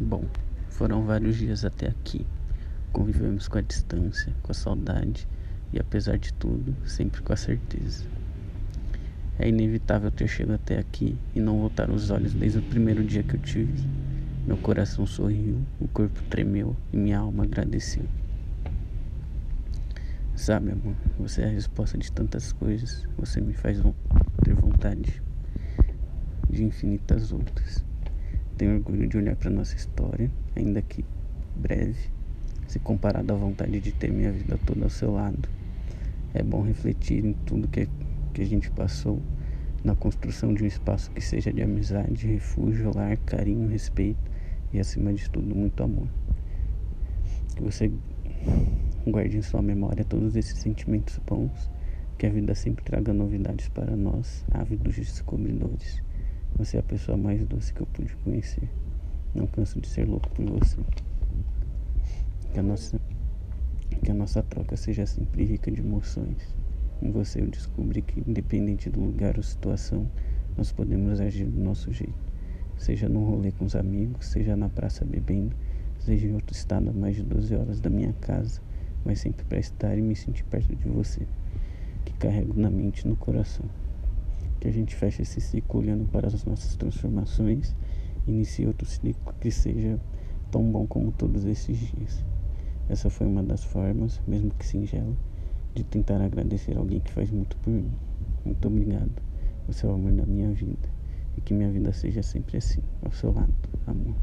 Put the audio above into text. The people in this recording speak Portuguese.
Bom, foram vários dias até aqui. Convivemos com a distância, com a saudade e, apesar de tudo, sempre com a certeza. É inevitável ter chegado até aqui e não voltar os olhos desde o primeiro dia que eu te vi. Meu coração sorriu, o corpo tremeu e minha alma agradeceu. Sabe, amor, você é a resposta de tantas coisas. Você me faz ter vontade de infinitas outras. Tenho orgulho de olhar para nossa história, ainda que breve, se comparado à vontade de ter minha vida toda ao seu lado. É bom refletir em tudo que, que a gente passou na construção de um espaço que seja de amizade, refúgio, lar, carinho, respeito e, acima de tudo, muito amor. Que você guarde em sua memória todos esses sentimentos bons, que a vida sempre traga novidades para nós, ávidos descobridores. Você é a pessoa mais doce que eu pude conhecer. Não canso de ser louco por você. Que a nossa, que a nossa troca seja sempre rica de emoções. Em você eu descobri que, independente do lugar ou situação, nós podemos agir do nosso jeito. Seja num rolê com os amigos, seja na praça bebendo, seja em outro estado a mais de 12 horas da minha casa, mas sempre para estar e me sentir perto de você, que carrego na mente e no coração que a gente feche esse ciclo olhando para as nossas transformações inicie outro ciclo que seja tão bom como todos esses dias. Essa foi uma das formas, mesmo que singela, de tentar agradecer alguém que faz muito por mim. Muito obrigado. Você é o amor da minha vida. E que minha vida seja sempre assim, ao seu lado, amor.